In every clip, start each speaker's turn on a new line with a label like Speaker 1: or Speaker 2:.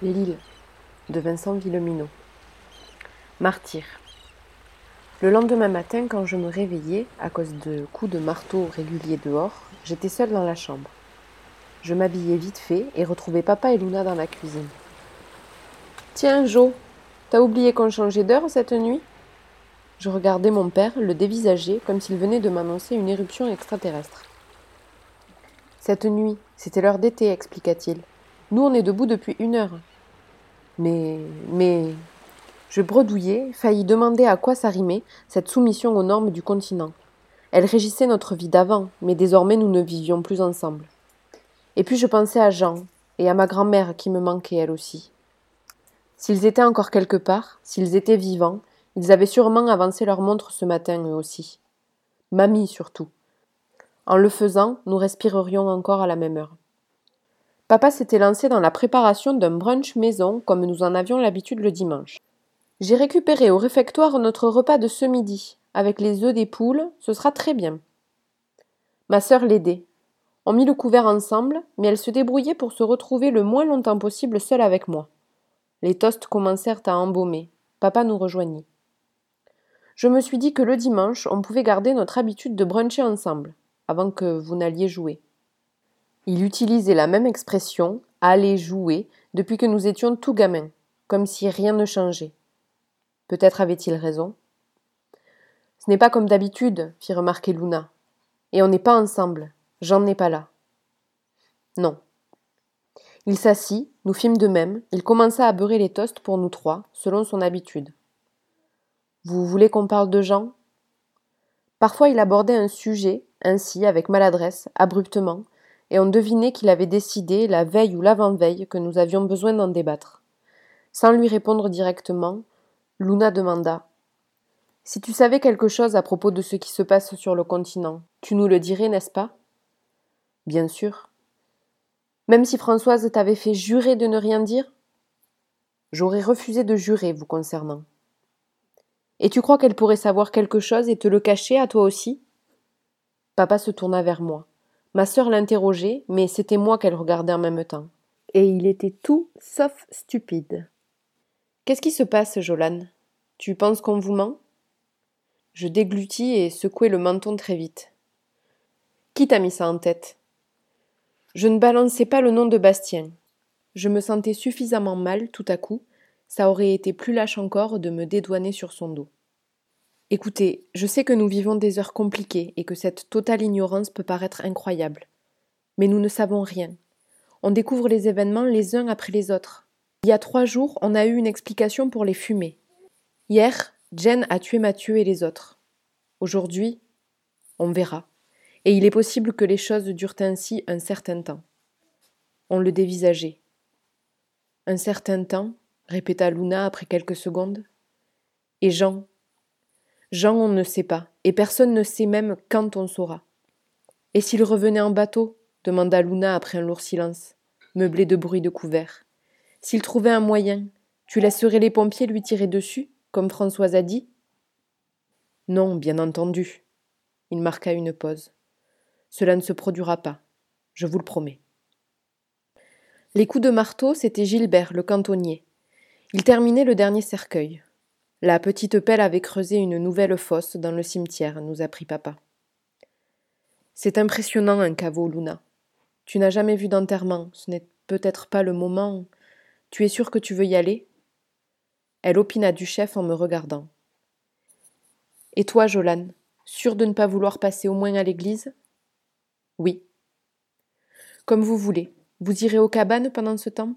Speaker 1: L'île de Vincent Villeminot. Martyr. Le lendemain matin, quand je me réveillais, à cause de coups de marteau réguliers dehors, j'étais seule dans la chambre. Je m'habillais vite fait et retrouvais papa et Luna dans la cuisine. Tiens, Jo, t'as oublié qu'on changeait d'heure cette nuit? Je regardais mon père, le dévisager, comme s'il venait de m'annoncer une éruption extraterrestre. Cette nuit, c'était l'heure d'été, expliqua-t-il. Nous, on est debout depuis une heure. Mais, mais. Je bredouillais, faillis demander à quoi ça rimait, cette soumission aux normes du continent. Elle régissait notre vie d'avant, mais désormais nous ne vivions plus ensemble. Et puis je pensais à Jean, et à ma grand-mère qui me manquait elle aussi. S'ils étaient encore quelque part, s'ils étaient vivants, ils avaient sûrement avancé leur montre ce matin eux aussi. Mamie surtout. En le faisant, nous respirerions encore à la même heure. Papa s'était lancé dans la préparation d'un brunch maison comme nous en avions l'habitude le dimanche. J'ai récupéré au réfectoire notre repas de ce midi, avec les œufs des poules, ce sera très bien. Ma sœur l'aidait. On mit le couvert ensemble, mais elle se débrouillait pour se retrouver le moins longtemps possible seule avec moi. Les toasts commencèrent à embaumer. Papa nous rejoignit. Je me suis dit que le dimanche, on pouvait garder notre habitude de bruncher ensemble, avant que vous n'alliez jouer. Il utilisait la même expression, aller jouer, depuis que nous étions tout gamins, comme si rien ne changeait. Peut-être avait-il raison. Ce n'est pas comme d'habitude, fit remarquer Luna. Et on n'est pas ensemble. J'en ai pas là. Non. Il s'assit, nous fîmes de même, il commença à beurrer les toasts pour nous trois, selon son habitude. Vous voulez qu'on parle de Jean? Parfois il abordait un sujet, ainsi, avec maladresse, abruptement, et on devinait qu'il avait décidé, la veille ou l'avant-veille, que nous avions besoin d'en débattre. Sans lui répondre directement, Luna demanda Si tu savais quelque chose à propos de ce qui se passe sur le continent, tu nous le dirais, n'est-ce pas? Bien sûr. Même si Françoise t'avait fait jurer de ne rien dire? J'aurais refusé de jurer vous concernant. Et tu crois qu'elle pourrait savoir quelque chose et te le cacher à toi aussi? Papa se tourna vers moi. Ma sœur l'interrogeait, mais c'était moi qu'elle regardait en même temps. Et il était tout sauf stupide. Qu'est-ce qui se passe, Jolan? Tu penses qu'on vous ment? Je déglutis et secouai le menton très vite. Qui t'a mis ça en tête? Je ne balançais pas le nom de Bastien. Je me sentais suffisamment mal tout à coup, ça aurait été plus lâche encore de me dédouaner sur son dos. Écoutez, je sais que nous vivons des heures compliquées et que cette totale ignorance peut paraître incroyable. Mais nous ne savons rien. On découvre les événements les uns après les autres. Il y a trois jours, on a eu une explication pour les fumées. Hier, Jen a tué Mathieu et les autres. Aujourd'hui, on verra. Et il est possible que les choses durent ainsi un certain temps. On le dévisageait. Un certain temps, répéta Luna après quelques secondes. Et Jean, Jean, on ne sait pas, et personne ne sait même quand on saura. Et s'il revenait en bateau? demanda Luna après un lourd silence, meublé de bruits de couverts. S'il trouvait un moyen, tu laisserais les pompiers lui tirer dessus, comme Françoise a dit? Non, bien entendu. Il marqua une pause. Cela ne se produira pas, je vous le promets. Les coups de marteau, c'était Gilbert, le cantonnier. Il terminait le dernier cercueil. La petite pelle avait creusé une nouvelle fosse dans le cimetière, nous apprit papa. C'est impressionnant un caveau, Luna. Tu n'as jamais vu d'enterrement, ce n'est peut-être pas le moment. Tu es sûre que tu veux y aller? Elle opina du chef en me regardant. Et toi, Jolan, sûre de ne pas vouloir passer au moins à l'église? Oui. Comme vous voulez. Vous irez aux cabanes pendant ce temps?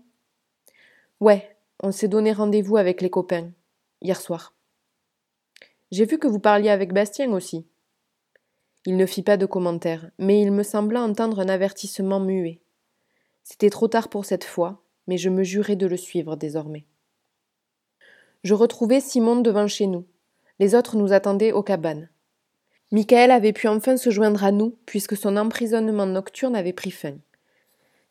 Speaker 1: Ouais, on s'est donné rendez-vous avec les copains hier soir. J'ai vu que vous parliez avec Bastien aussi. Il ne fit pas de commentaire, mais il me sembla entendre un avertissement muet. C'était trop tard pour cette fois, mais je me jurai de le suivre désormais. Je retrouvai Simon devant chez nous. Les autres nous attendaient aux cabanes. Michael avait pu enfin se joindre à nous, puisque son emprisonnement nocturne avait pris fin.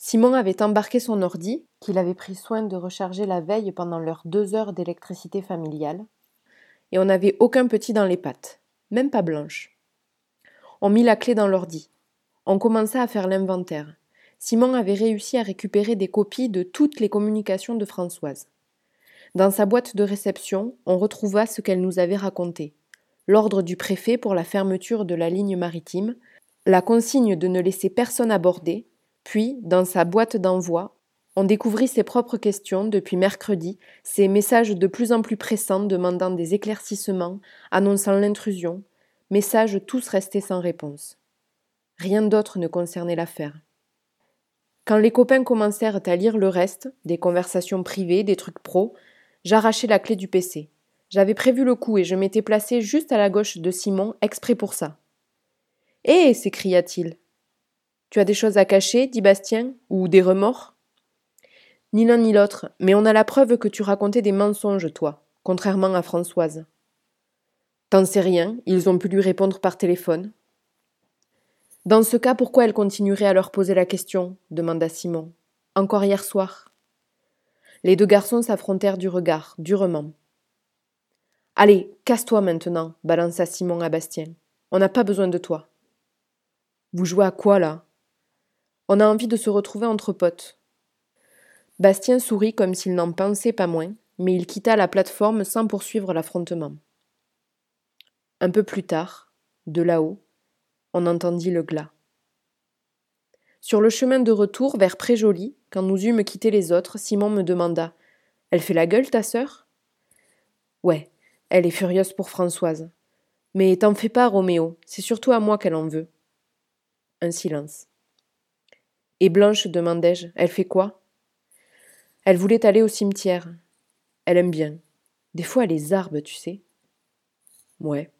Speaker 1: Simon avait embarqué son ordi, qu'il avait pris soin de recharger la veille pendant leurs deux heures d'électricité familiale, et on n'avait aucun petit dans les pattes, même pas blanche. On mit la clé dans l'ordi. On commença à faire l'inventaire. Simon avait réussi à récupérer des copies de toutes les communications de Françoise. Dans sa boîte de réception, on retrouva ce qu'elle nous avait raconté. L'ordre du préfet pour la fermeture de la ligne maritime, la consigne de ne laisser personne aborder, puis, dans sa boîte d'envoi, on découvrit ses propres questions depuis mercredi, ses messages de plus en plus pressants demandant des éclaircissements, annonçant l'intrusion, messages tous restés sans réponse. Rien d'autre ne concernait l'affaire. Quand les copains commencèrent à lire le reste, des conversations privées, des trucs pros, j'arrachai la clé du PC. J'avais prévu le coup et je m'étais placé juste à la gauche de Simon, exprès pour ça. Hé s'écria-t-il. Tu as des choses à cacher, dit Bastien, ou des remords? Ni l'un ni l'autre, mais on a la preuve que tu racontais des mensonges, toi, contrairement à Françoise. T'en sais rien, ils ont pu lui répondre par téléphone. Dans ce cas, pourquoi elle continuerait à leur poser la question? demanda Simon. Encore hier soir. Les deux garçons s'affrontèrent du regard, durement. Allez, casse-toi maintenant, balança Simon à Bastien. On n'a pas besoin de toi. Vous jouez à quoi là? On a envie de se retrouver entre potes. Bastien sourit comme s'il n'en pensait pas moins, mais il quitta la plateforme sans poursuivre l'affrontement. Un peu plus tard, de là-haut, on entendit le glas. Sur le chemin de retour vers Préjoli, quand nous eûmes quitté les autres, Simon me demanda Elle fait la gueule, ta sœur? Ouais, elle est furieuse pour Françoise. Mais t'en fais pas, Roméo, c'est surtout à moi qu'elle en veut. Un silence. Et Blanche, demandai-je, elle fait quoi? Elle voulait aller au cimetière. Elle aime bien. Des fois, elle est arbe, tu sais. Ouais.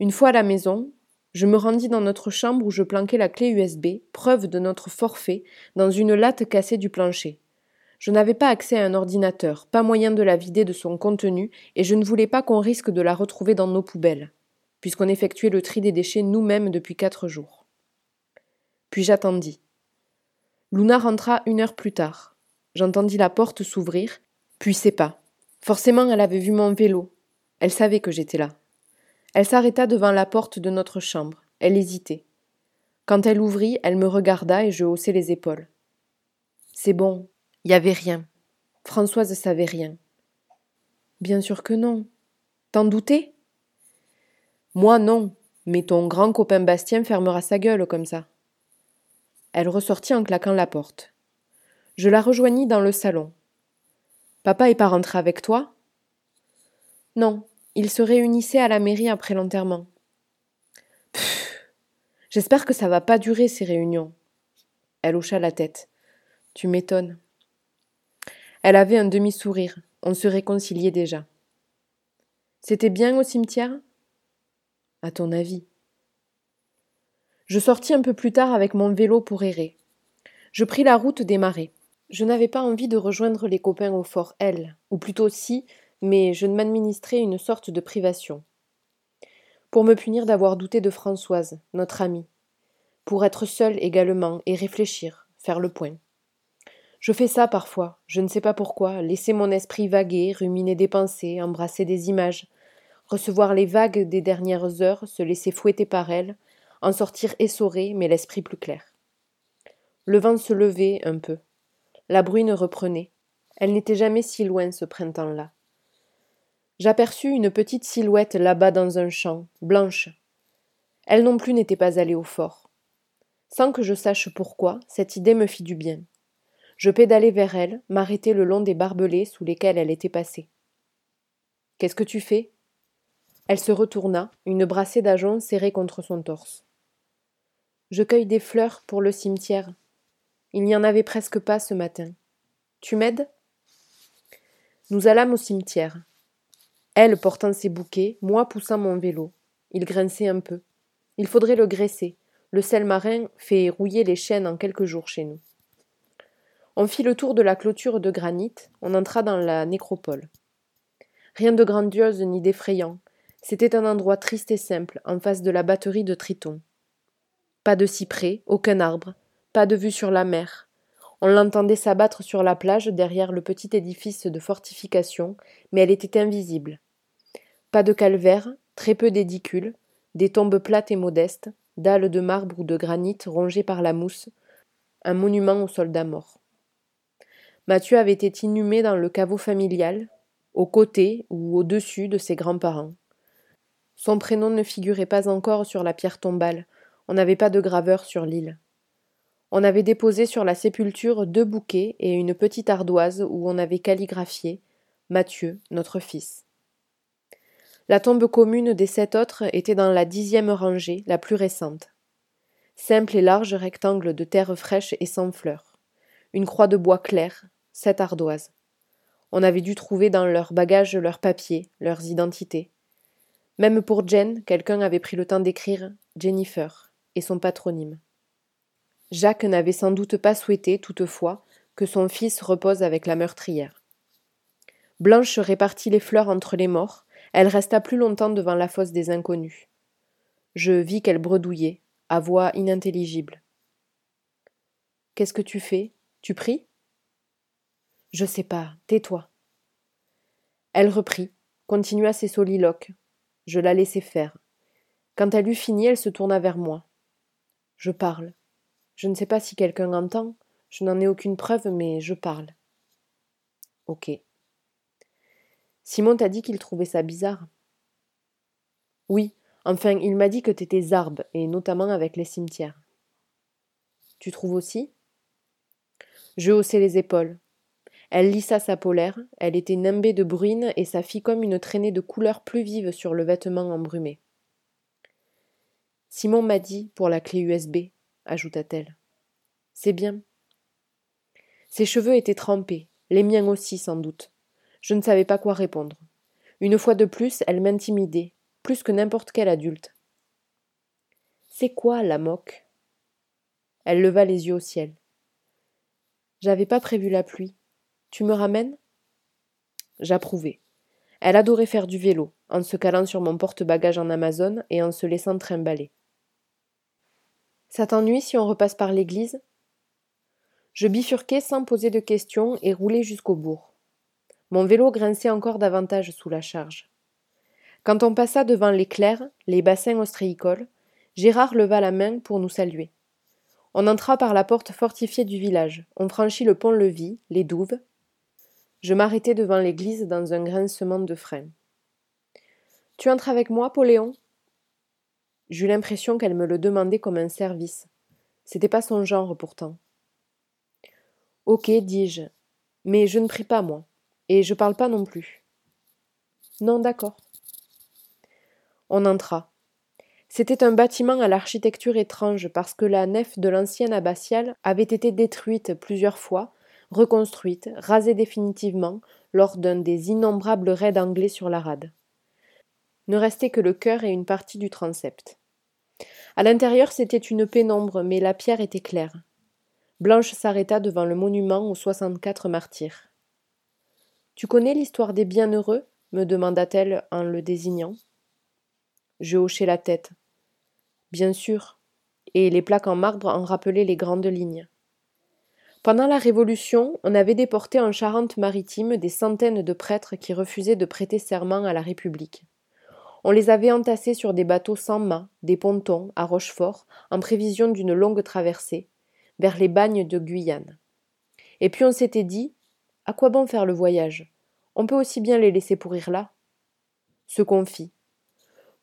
Speaker 1: Une fois à la maison, je me rendis dans notre chambre où je planquai la clé USB, preuve de notre forfait, dans une latte cassée du plancher. Je n'avais pas accès à un ordinateur, pas moyen de la vider de son contenu, et je ne voulais pas qu'on risque de la retrouver dans nos poubelles, puisqu'on effectuait le tri des déchets nous-mêmes depuis quatre jours. Puis j'attendis. Luna rentra une heure plus tard. J'entendis la porte s'ouvrir, puis ses pas. Forcément, elle avait vu mon vélo. Elle savait que j'étais là. Elle s'arrêta devant la porte de notre chambre. Elle hésitait. Quand elle ouvrit, elle me regarda et je haussai les épaules. C'est bon, il n'y avait rien. Françoise savait rien. Bien sûr que non. T'en doutais? Moi non, mais ton grand copain Bastien fermera sa gueule comme ça. Elle ressortit en claquant la porte. Je la rejoignis dans le salon. Papa est pas rentré avec toi? Non, ils se réunissaient à la mairie après l'enterrement. J'espère que ça va pas durer ces réunions. Elle hocha la tête. Tu m'étonnes. Elle avait un demi-sourire. On se réconciliait déjà. C'était bien au cimetière? À ton avis Je sortis un peu plus tard avec mon vélo pour errer. Je pris la route des marais. Je n'avais pas envie de rejoindre les copains au fort L, ou plutôt si, mais je m'administrais une sorte de privation. Pour me punir d'avoir douté de Françoise, notre amie. Pour être seule également et réfléchir, faire le point. Je fais ça parfois, je ne sais pas pourquoi, laisser mon esprit vaguer, ruminer des pensées, embrasser des images, recevoir les vagues des dernières heures, se laisser fouetter par elles, en sortir essoré, mais l'esprit plus clair. Le vent se levait un peu. La bruine reprenait. Elle n'était jamais si loin ce printemps-là. J'aperçus une petite silhouette là-bas dans un champ, blanche. Elle non plus n'était pas allée au fort. Sans que je sache pourquoi, cette idée me fit du bien. Je pédalai vers elle, m'arrêtai le long des barbelés sous lesquels elle était passée. Qu'est-ce que tu fais? Elle se retourna, une brassée d'ajoncs serrée contre son torse. Je cueille des fleurs pour le cimetière. Il n'y en avait presque pas ce matin. Tu m'aides? Nous allâmes au cimetière elle portant ses bouquets, moi poussant mon vélo. Il grinçait un peu. Il faudrait le graisser. Le sel marin fait rouiller les chaînes en quelques jours chez nous. On fit le tour de la clôture de granit, on entra dans la nécropole. Rien de grandiose ni d'effrayant. C'était un endroit triste et simple, en face de la batterie de Triton. Pas de cyprès, aucun arbre, pas de vue sur la mer, on l'entendait s'abattre sur la plage derrière le petit édifice de fortification, mais elle était invisible. Pas de calvaire, très peu d'édicules, des tombes plates et modestes, dalles de marbre ou de granit rongées par la mousse, un monument aux soldats morts. Mathieu avait été inhumé dans le caveau familial, aux côtés ou au-dessus de ses grands-parents. Son prénom ne figurait pas encore sur la pierre tombale, on n'avait pas de graveur sur l'île. On avait déposé sur la sépulture deux bouquets et une petite ardoise où on avait calligraphié Mathieu, notre fils. La tombe commune des sept autres était dans la dixième rangée, la plus récente. Simple et large rectangle de terre fraîche et sans fleurs. Une croix de bois clair, sept ardoises. On avait dû trouver dans leurs bagages leurs papiers, leurs identités. Même pour Jen, quelqu'un avait pris le temps d'écrire Jennifer son patronyme. Jacques n'avait sans doute pas souhaité, toutefois, que son fils repose avec la meurtrière. Blanche répartit les fleurs entre les morts, elle resta plus longtemps devant la fosse des inconnus. Je vis qu'elle bredouillait, à voix inintelligible. Qu'est-ce que tu fais? Tu pries? Je sais pas, tais-toi. Elle reprit, continua ses soliloques. Je la laissai faire. Quand elle eut fini, elle se tourna vers moi. Je parle. Je ne sais pas si quelqu'un entend, je n'en ai aucune preuve, mais je parle. Ok. Simon t'a dit qu'il trouvait ça bizarre. Oui, enfin, il m'a dit que t'étais zarbe, et notamment avec les cimetières. Tu trouves aussi? Je haussai les épaules. Elle lissa sa polaire, elle était nimbée de bruine et ça fit comme une traînée de couleurs plus vives sur le vêtement embrumé. Simon m'a dit pour la clé USB, ajouta-t-elle. C'est bien. Ses cheveux étaient trempés, les miens aussi sans doute. Je ne savais pas quoi répondre. Une fois de plus, elle m'intimidait, plus que n'importe quel adulte. C'est quoi la moque? Elle leva les yeux au ciel. J'avais pas prévu la pluie. Tu me ramènes? J'approuvai. Elle adorait faire du vélo, en se calant sur mon porte-bagages en Amazon et en se laissant trimballer. Ça t'ennuie si on repasse par l'église? Je bifurquai sans poser de questions et roulai jusqu'au bourg. Mon vélo grinçait encore davantage sous la charge. Quand on passa devant les clairs, les bassins ostréicoles, Gérard leva la main pour nous saluer. On entra par la porte fortifiée du village, on franchit le pont-levis, les douves, je m'arrêtai devant l'église dans un grincement de frein. Tu entres avec moi, Poléon? J'eus l'impression qu'elle me le demandait comme un service. C'était pas son genre pourtant. Ok, dis-je, mais je ne prie pas, moi, et je parle pas non plus. Non, d'accord. On entra. C'était un bâtiment à l'architecture étrange parce que la nef de l'ancienne abbatiale avait été détruite plusieurs fois reconstruite, rasée définitivement, lors d'un des innombrables raids anglais sur la rade. Ne restait que le cœur et une partie du transept. À l'intérieur, c'était une pénombre, mais la pierre était claire. Blanche s'arrêta devant le monument aux soixante-quatre martyrs. Tu connais l'histoire des bienheureux? me demanda-t-elle en le désignant. Je hochai la tête. Bien sûr, et les plaques en marbre en rappelaient les grandes lignes. Pendant la Révolution, on avait déporté en Charente-Maritime des centaines de prêtres qui refusaient de prêter serment à la République. On les avait entassés sur des bateaux sans mât, des pontons, à Rochefort, en prévision d'une longue traversée, vers les bagnes de Guyane. Et puis on s'était dit à quoi bon faire le voyage? On peut aussi bien les laisser pourrir là. Ce qu'on fit.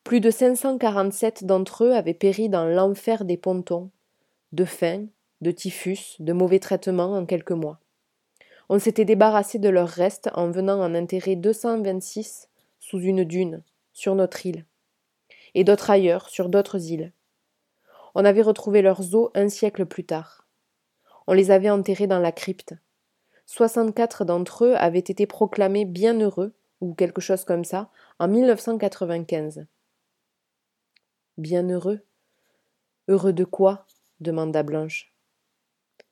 Speaker 1: Plus de 547 d'entre eux avaient péri dans l'enfer des pontons, de faim, de typhus, de mauvais traitements en quelques mois. On s'était débarrassé de leurs restes en venant en enterrer 226 sous une dune, sur notre île, et d'autres ailleurs, sur d'autres îles. On avait retrouvé leurs os un siècle plus tard. On les avait enterrés dans la crypte. Soixante-quatre d'entre eux avaient été proclamés bienheureux, ou quelque chose comme ça, en 1995. Bienheureux? Heureux de quoi? demanda Blanche.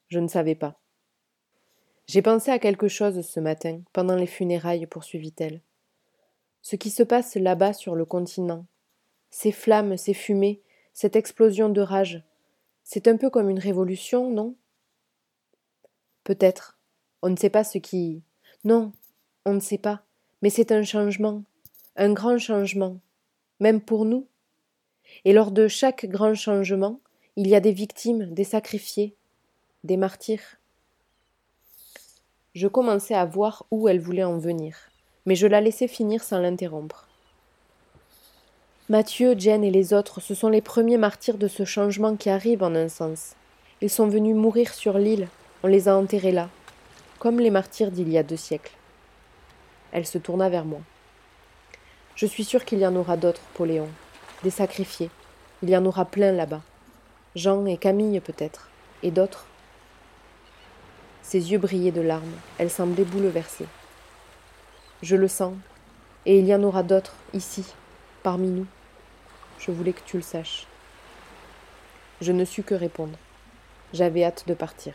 Speaker 1: Je ne savais pas. J'ai pensé à quelque chose ce matin, pendant les funérailles, poursuivit-elle. Ce qui se passe là-bas sur le continent. Ces flammes, ces fumées, cette explosion de rage. C'est un peu comme une révolution, non? Peut-être. On ne sait pas ce qui. Non, on ne sait pas. Mais c'est un changement. Un grand changement. Même pour nous. Et lors de chaque grand changement, il y a des victimes, des sacrifiés, des martyrs. Je commençais à voir où elle voulait en venir, mais je la laissais finir sans l'interrompre. Mathieu, Jen et les autres, ce sont les premiers martyrs de ce changement qui arrive en un sens. Ils sont venus mourir sur l'île, on les a enterrés là, comme les martyrs d'il y a deux siècles. Elle se tourna vers moi. Je suis sûre qu'il y en aura d'autres, Poléon, des sacrifiés. Il y en aura plein là-bas. Jean et Camille peut-être, et d'autres. Ses yeux brillaient de larmes, elle semblait bouleversée. Je le sens, et il y en aura d'autres, ici, parmi nous. Je voulais que tu le saches. Je ne sus que répondre. J'avais hâte de partir.